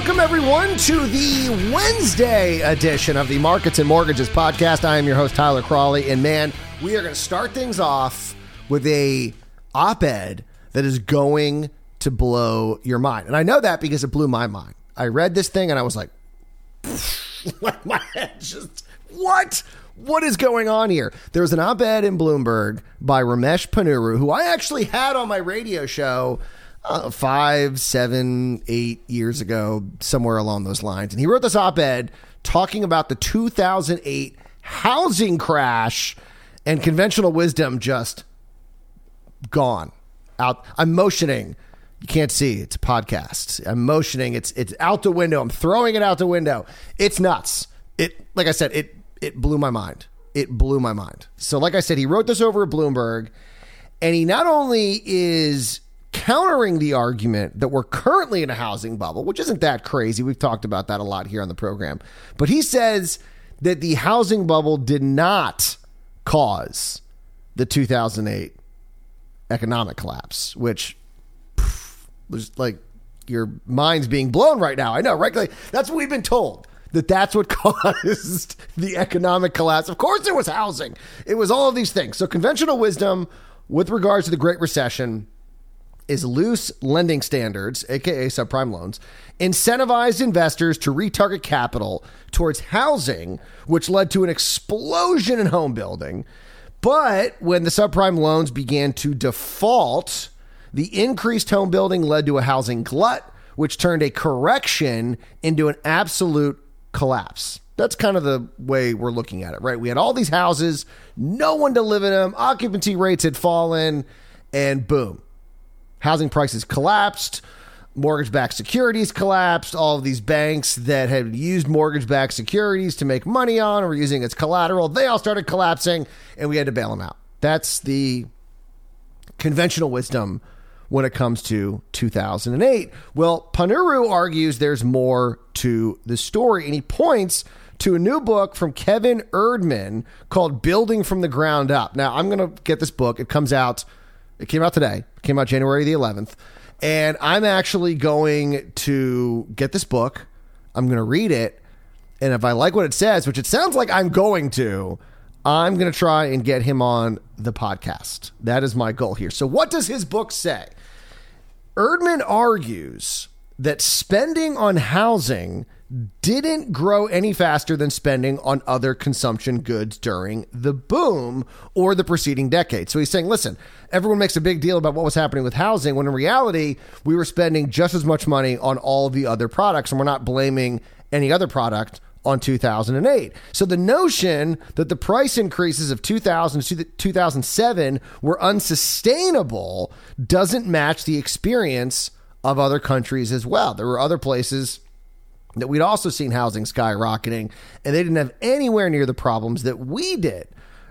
Welcome, everyone, to the Wednesday edition of the Markets and Mortgages podcast. I am your host, Tyler Cralle, and man, we are going to start things off with a op-ed that is going to blow your mind. And I know that because it blew my mind. I read this thing and I was like, like my head just, what? What is going on here? There was an op ed in Bloomberg by Ramesh Ponnuru, who I actually had on my radio show uh, five, seven, eight years ago, somewhere along those lines. And he wrote this op ed talking about the 2008 housing crash and conventional wisdom just gone out. I'm motioning. You can't see. It's a podcast. I'm motioning. It's it's out the window. I'm throwing it out the window. It's nuts. It like I said, it it blew my mind. It blew my mind. So like I said, he wrote this over at Bloomberg and he not only is countering the argument that we're currently in a housing bubble, which isn't that crazy. We've talked about that a lot here on the program. But he says that the housing bubble did not cause the 2008 economic collapse, which pff, was like your mind's being blown right now. I know, right? Like, that's what we've been told that that's what caused the economic collapse. Of course, it was housing. It was all of these things. So, conventional wisdom with regards to the Great Recession is loose lending standards, aka subprime loans, incentivized investors to retarget capital towards housing, which led to an explosion in home building. But when the subprime loans began to default, the increased home building led to a housing glut, which turned a correction into an absolute collapse. That's kind of the way we're looking at it, right? We had all these houses, no one to live in them, occupancy rates had fallen, and boom, housing prices collapsed mortgage backed securities collapsed. All of these banks that had used mortgage backed securities to make money on were using its collateral, they all started collapsing and we had to bail them out. That's the conventional wisdom when it comes to 2008. Well, Ponnuru argues there's more to the story and he points to a new book from Kevin Erdmann called Building from the Ground Up. Now, I'm going to get this book. It comes out it came out today. It came out January the 11th. And I'm actually going to get this book. I'm going to read it. And if I like what it says, which it sounds like I'm going to, I'm going to try and get him on the podcast. That is my goal here. So, what does his book say? Erdmann argues that spending on housing didn't grow any faster than spending on other consumption goods during the boom or the preceding decade. So he's saying, listen, everyone makes a big deal about what was happening with housing when in reality, we were spending just as much money on all the other products and we're not blaming any other product on 2008. So the notion that the price increases of 2000 to 2007 were unsustainable doesn't match the experience of other countries as well. There were other places that we'd also seen housing skyrocketing, and they didn't have anywhere near the problems that we did.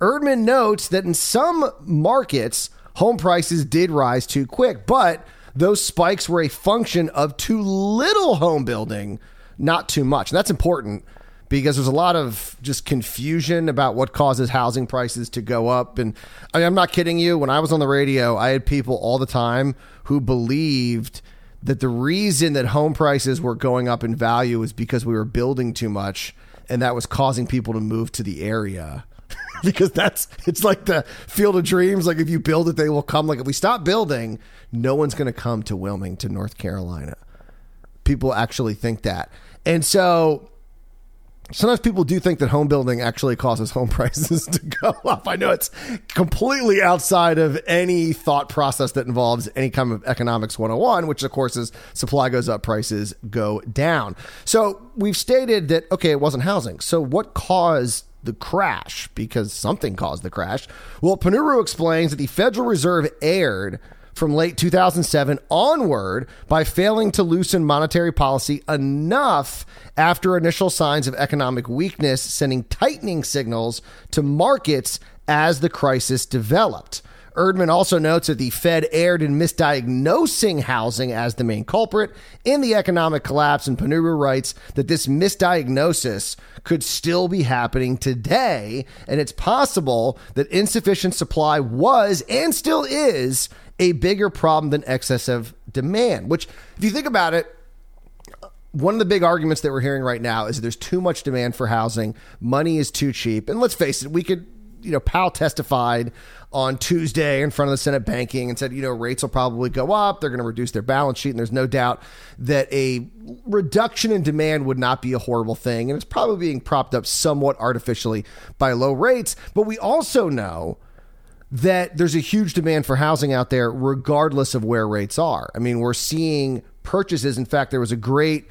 Erdmann notes that in some markets, home prices did rise too quick, but those spikes were a function of too little home building, not too much. And that's important because there's a lot of just confusion about what causes housing prices to go up. And I I'm not kidding you. When I was on the radio, I had people all the time who believed that the reason that home prices were going up in value was because we were building too much and that was causing people to move to the area. Because that's it's like the field of dreams. Like if you build it they will come. Like if we stop building no one's going to come to wilmington north carolina. People actually think that. And so sometimes people do think that home building actually causes home prices to go up. I know it's completely outside of any thought process that involves any kind of economics 101, which of course is supply goes up, prices go down. So we've stated that, okay, it wasn't housing. So what caused the crash? Because something caused the crash. Well, Ponnuru explains that the Federal Reserve erred from late 2007 onward by failing to loosen monetary policy enough after initial signs of economic weakness, sending tightening signals to markets as the crisis developed. Erdmann also notes that the Fed erred in misdiagnosing housing as the main culprit in the economic collapse, and Ponnuru writes that this misdiagnosis could still be happening today, and it's possible that insufficient supply was and still is a bigger problem than excessive demand, which, if you think about it, one of the big arguments that we're hearing right now is that there's too much demand for housing. Money is too cheap. And let's face it, we could, you know, Powell testified on Tuesday in front of the Senate banking and said, you know, rates will probably go up. They're going to reduce their balance sheet. And there's no doubt that a reduction in demand would not be a horrible thing. And it's probably being propped up somewhat artificially by low rates. But we also know that there's a huge demand for housing out there, regardless of where rates are. I mean, we're seeing purchases. In fact, there was a great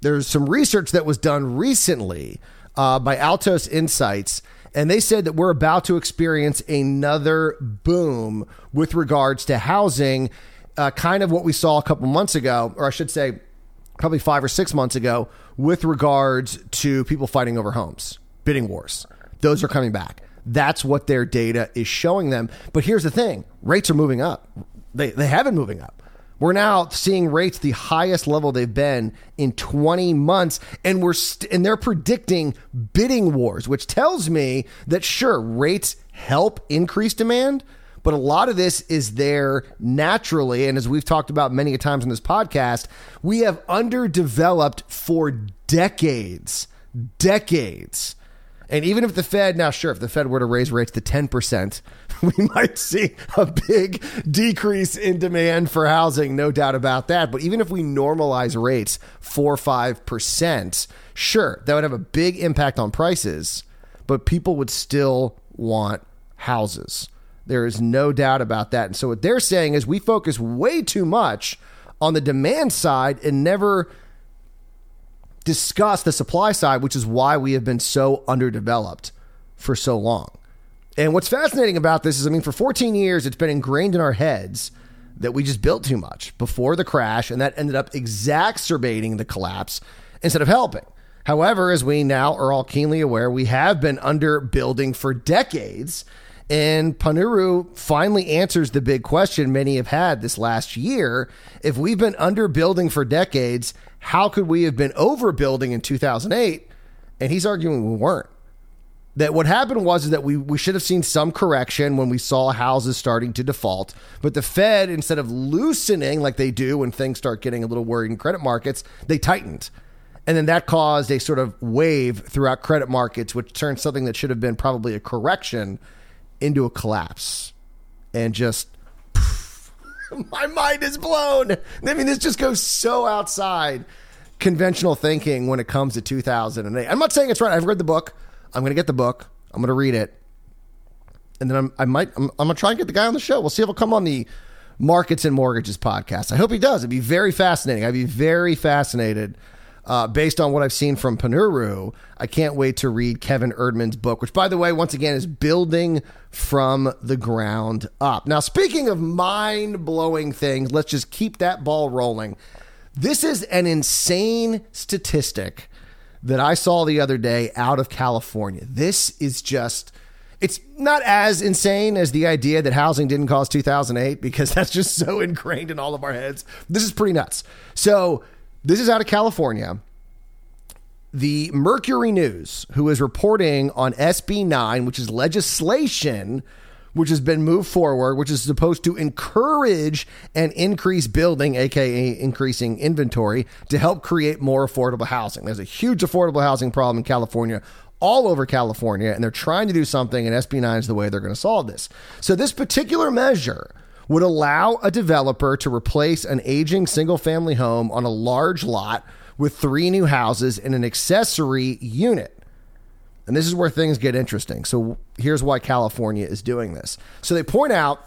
there's some research that was done recently uh, by Altos Insights, and they said that we're about to experience another boom with regards to housing, uh, kind of what we saw a couple months ago, or I should say, probably five or six months ago, with regards to people fighting over homes, bidding wars. Those are coming back. That's what their data is showing them. But here's the thing rates are moving up. They, they have been moving up. We're now seeing rates the highest level they've been in 20 months, and we're st- and they're predicting bidding wars, which tells me that sure rates help increase demand, but a lot of this is there naturally. And as we've talked about many a times in this podcast, we have underdeveloped for decades, decades and even if the Fed, now sure, if the Fed were to raise rates to 10%, we might see a big decrease in demand for housing, no doubt about that. But even if we normalize rates 4 or 5%, sure, that would have a big impact on prices, but people would still want houses. There is no doubt about that. And so what they're saying is we focus way too much on the demand side and never discuss the supply side, which is why we have been so underdeveloped for so long. And what's fascinating about this is, I mean, for 14 years, it's been ingrained in our heads that we just built too much before the crash, and that ended up exacerbating the collapse instead of helping. However, as we now are all keenly aware, we have been underbuilding for decades. And Ponnuru finally answers the big question many have had this last year. If we've been underbuilding for decades, how could we have been overbuilding in 2008? And he's arguing we weren't. That what happened was is that we, we should have seen some correction when we saw houses starting to default. But the Fed, instead of loosening like they do when things start getting a little worried in credit markets, they tightened. And then that caused a sort of wave throughout credit markets, which turned something that should have been probably a correction into a collapse. And just my mind is blown. I mean, this just goes so outside conventional thinking when it comes to 2008. I'm not saying it's right. I've read the book. I'm going to get the book. I'm going to read it, and then I'm, I might. I'm, I'm going to try and get the guy on the show. We'll see if he'll come on the Markets and Mortgages podcast. I hope he does. It'd be very fascinating. I'd be very fascinated uh, based on what I've seen from Ponnuru, I can't wait to read Kevin Erdmann's book, which, by the way, once again, is building from the ground up. Now, speaking of mind blowing things, let's just keep that ball rolling. This is an insane statistic that I saw the other day out of California. This is just. It's not as insane as the idea that housing didn't cause 2008 because that's just so ingrained in all of our heads. This is pretty nuts. So, this is out of California. The Mercury News, who is reporting on SB 9, which is legislation which has been moved forward, which is supposed to encourage and increase building, aka increasing inventory, to help create more affordable housing. There's a huge affordable housing problem in California all over California, and they're trying to do something, and SB 9 is the way they're going to solve this. So, this particular measure would allow a developer to replace an aging single family home on a large lot with three new houses and an accessory unit. And this is where things get interesting. So here's why California is doing this. So they point out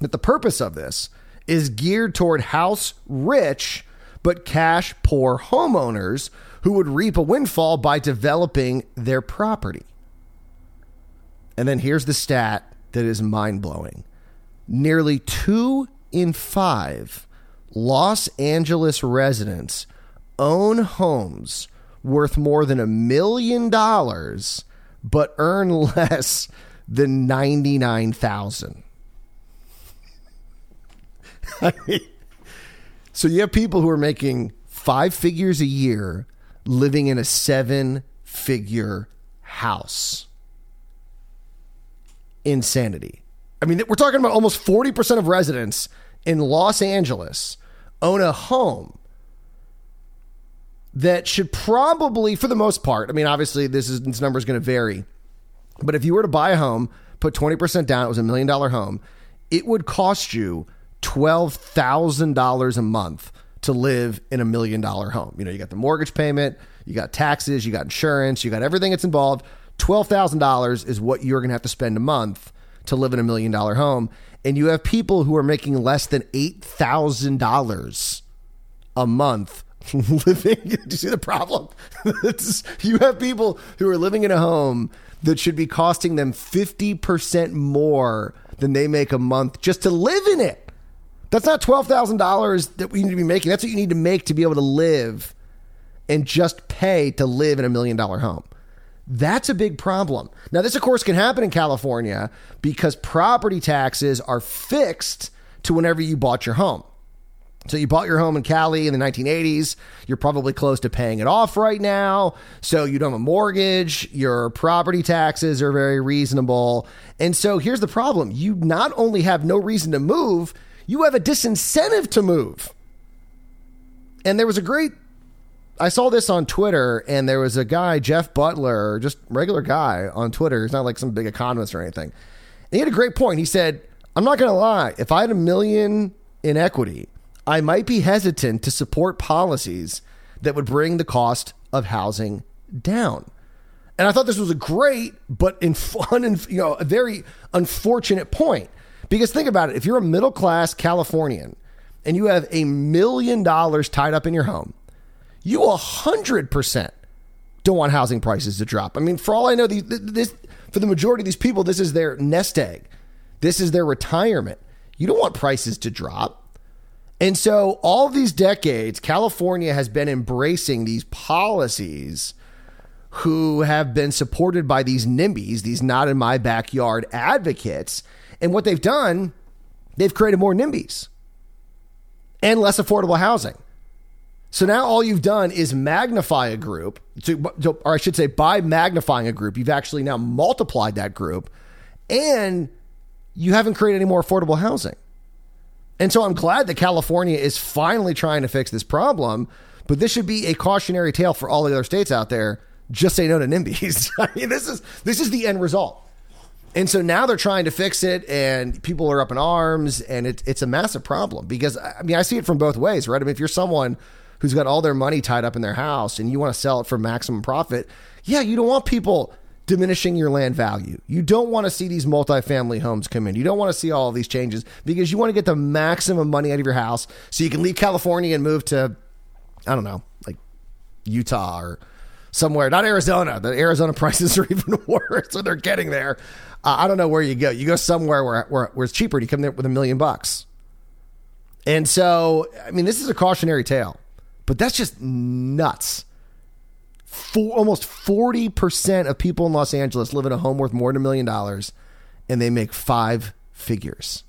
that the purpose of this is geared toward house rich but cash poor homeowners who would reap a windfall by developing their property. And then here's the stat that is mind blowing nearly two in five Los Angeles residents own homes worth more than a million dollars but earn less than 99,000. I mean, so you have people who are making five figures a year living in a seven figure house. Insanity. I mean, we're talking about almost 40% of residents in Los Angeles own a home that should probably, for the most part, I mean, obviously this is this number is going to vary, but if you were to buy a home, put twenty percent down, it was a million dollar home, it would cost you twelve thousand dollars a month to live in a million dollar home. You know, you got the mortgage payment, you got taxes, you got insurance, you got everything that's involved. Twelve thousand dollars is what you're going to have to spend a month to live in a million dollar home, and you have people who are making less than eight thousand dollars a month living. Do you see the problem? you have people who are living in a home that should be costing them 50% more than they make a month just to live in it. That's not $12,000 that we need to be making. That's what you need to make to be able to live and just pay to live in a million dollar home. That's a big problem. Now, this, of course, can happen in California because property taxes are fixed to whenever you bought your home. So you bought your home in Cali in the 1980s. You're probably close to paying it off right now. So you don't have a mortgage. Your property taxes are very reasonable. And so here's the problem you not only have no reason to move, you have a disincentive to move. And there was a great, I saw this on Twitter, and there was a guy, Jeff Butler, just regular guy on Twitter. He's not like some big economist or anything. And he had a great point. He said, I'm not going to lie. If I had a million in equity, I might be hesitant to support policies that would bring the cost of housing down. And I thought this was a great, but in fun and you know a very unfortunate point. Because think about it: if you're a middle class Californian and you have a million dollars tied up in your home, you a hundred percent don't want housing prices to drop. I mean, for all I know, these, this for the majority of these people, this is their nest egg. This is their retirement. You don't want prices to drop. And so, all these decades, California has been embracing these policies who have been supported by these NIMBYs, these not in my backyard advocates. And what they've done, they've created more NIMBYs and less affordable housing. So now all you've done is magnify a group, to, or I should say, by magnifying a group, you've actually now multiplied that group and you haven't created any more affordable housing. And so I'm glad that California is finally trying to fix this problem, but this should be a cautionary tale for all the other states out there. Just say no to NIMBYs. I mean, this is this is the end result. And so now they're trying to fix it, and people are up in arms, and it, it's a massive problem because I mean I see it from both ways, right? I mean, if you're someone who's got all their money tied up in their house and you want to sell it for maximum profit, yeah, you don't want people diminishing your land value. You don't want to see these multifamily homes come in. You don't want to see all these changes because you want to get the maximum money out of your house so you can leave California and move to, I don't know, like Utah or somewhere, not Arizona. The Arizona prices are even worse, so they're getting there. Uh, I don't know where you go. You go somewhere where, where, where it's cheaper. You come there with a million bucks. And so, I mean, this is a cautionary tale, but that's just nuts for, almost 40% of people in Los Angeles live in a home worth more than a million dollars and they make five figures.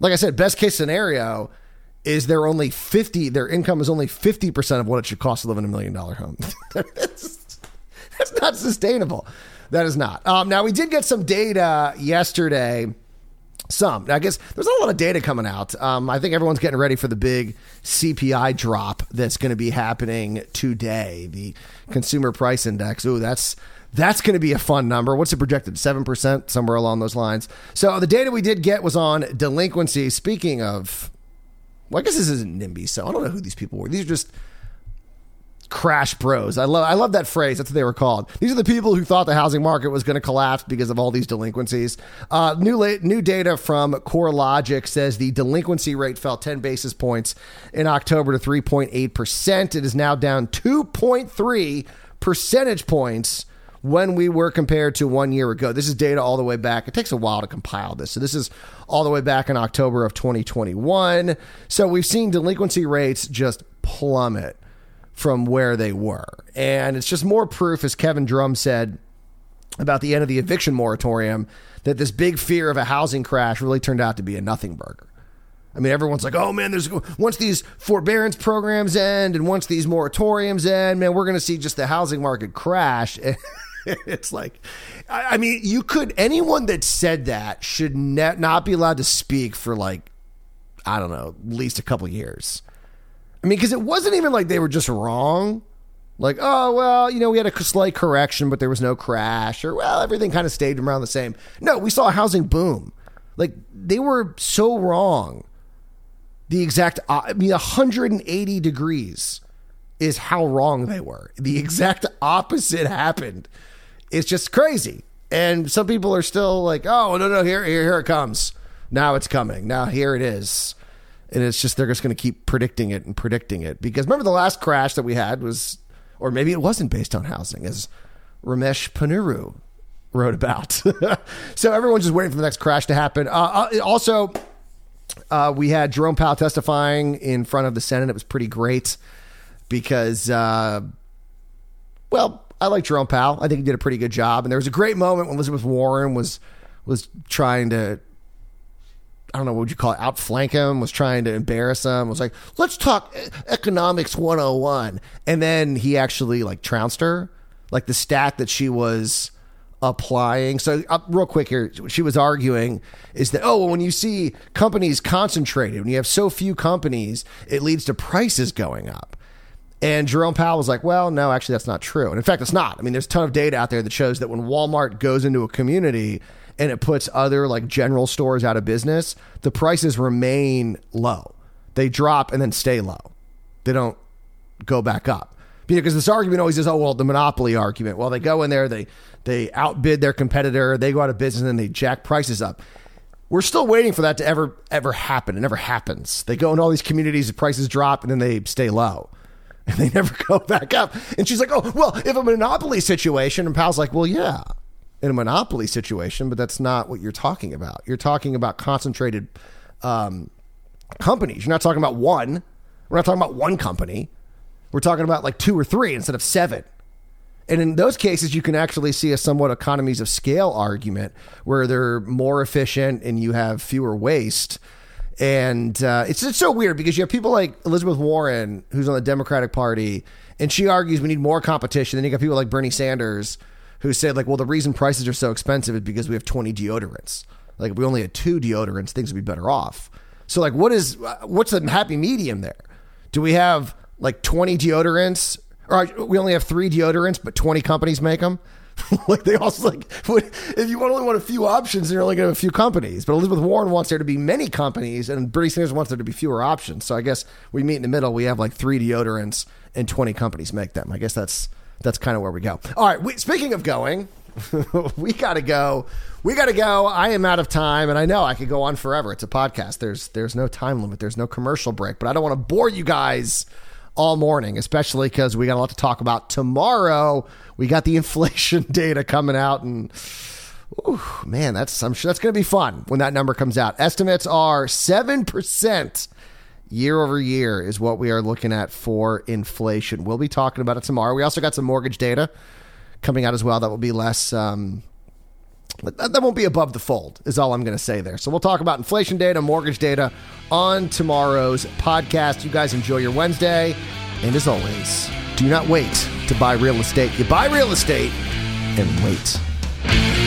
Like I said, best case scenario is they're only 50, their income is only 50% of what it should cost to live in a million dollar home. that's, that's, not sustainable. That is not. Um, now, we did get some data yesterday some. I guess there's not a lot of data coming out. Um, I think everyone's getting ready for the big CPI drop that's going to be happening today. The Consumer Price Index. Ooh, that's that's going to be a fun number. What's it projected? Seven percent, somewhere along those lines. So the data we did get was on delinquency. Speaking of, well, I guess this isn't NIMBY, so I don't know who these people were. These are just crash bros. I love I love that phrase. That's what they were called. These are the people who thought the housing market was going to collapse because of all these delinquencies. Uh, new la- new data from CoreLogic says the delinquency rate fell 10 basis points in October to 3.8 percent. It is now down 2.3 percentage points when we were compared to one year ago. This is data all the way back. It takes a while to compile this. So this is all the way back in October of 2021. So we've seen delinquency rates just plummet from where they were. And it's just more proof, as Kevin Drum said about the end of the eviction moratorium, that this big fear of a housing crash really turned out to be a nothing burger. I mean, everyone's like, "Oh man, there's once these forbearance programs end and once these moratoriums end, man, we're going to see just the housing market crash." it's like, I mean, you could anyone that said that should ne- not be allowed to speak for like, I don't know, at least a couple years. I mean, because it wasn't even like they were just wrong. Like, oh, well, you know, we had a slight correction, but there was no crash, or, well, everything kind of stayed around the same. No, we saw a housing boom. Like, they were so wrong. The exact, uh, I mean, 180 degrees is how wrong they were. The mm-hmm. exact opposite happened. It's just crazy. And some people are still like, oh, no, no, here, here, here it comes. Now it's coming. Now here it is. And it's just, they're just going to keep predicting it and predicting it. Because remember the last crash that we had was or maybe it wasn't based on housing, as Ramesh Ponnuru wrote about. so everyone's just waiting for the next crash to happen. Uh, uh, also, uh, we had Jerome Powell testifying in front of the Senate. It was pretty great because, uh, well, I like Jerome Powell. I think he did a pretty good job. And there was a great moment when Elizabeth Warren was was trying to I don't know what would you call it, outflank him, was trying to embarrass him, was like, let's talk economics 101. And then he actually like trounced her, like the stat that she was applying. So, uh, real quick here, she was arguing is that, oh, well, when you see companies concentrated, when you have so few companies, it leads to prices going up. And Jerome Powell was like, well, no, actually, that's not true. And in fact, it's not. I mean, there's a ton of data out there that shows that when Walmart goes into a community, and it puts other like general stores out of business, the prices remain low. They drop and then stay low. They don't go back up. Because this argument always is, oh well, the monopoly argument. Well, they go in there, they they outbid their competitor, they go out of business, and they jack prices up. We're still waiting for that to ever ever happen. It never happens. They go in all these communities, the prices drop, and then they stay low. And they never go back up. And she's like, oh, well, if a monopoly situation, and Powell's like, well, yeah, in a monopoly situation, but that's not what you're talking about. You're talking about concentrated um, companies. You're not talking about one. We're not talking about one company. We're talking about like two or three instead of seven. And in those cases, you can actually see a somewhat economies of scale argument where they're more efficient and you have fewer waste. And uh, it's just so weird because you have people like Elizabeth Warren, who's on the Democratic Party, and she argues we need more competition. Then you got people like Bernie Sanders, who said like, well, the reason prices are so expensive is because we have 20 deodorants. Like if we only had two deodorants, things would be better off. So like, what is what's the happy medium there? Do we have like 20 deodorants, or uh, we only have three deodorants, but 20 companies make them? like they also like if you only want a few options, you're only going to have a few companies. But Elizabeth Warren wants there to be many companies, and Bernie Sanders wants there to be fewer options. So I guess we meet in the middle. We have like three deodorants, and 20 companies make them. I guess that's that's kind of where we go. All right. We, speaking of going, we got to go. We got to go. I am out of time, and I know I could go on forever. It's a podcast. There's there's no time limit. There's no commercial break. But I don't want to bore you guys all morning, especially because we got a lot to talk about tomorrow. We got the inflation data coming out, and ooh, man, that's I'm sure that's going to be fun when that number comes out. Estimates are seven percent year over year is what we are looking at for inflation. We'll be talking about it tomorrow. We also got some mortgage data coming out as well. That will be less. Um, that won't be above the fold, is all I'm going to say there. So we'll talk about inflation data, mortgage data on tomorrow's podcast. You guys enjoy your Wednesday. And as always, do not wait to buy real estate. You buy real estate and wait.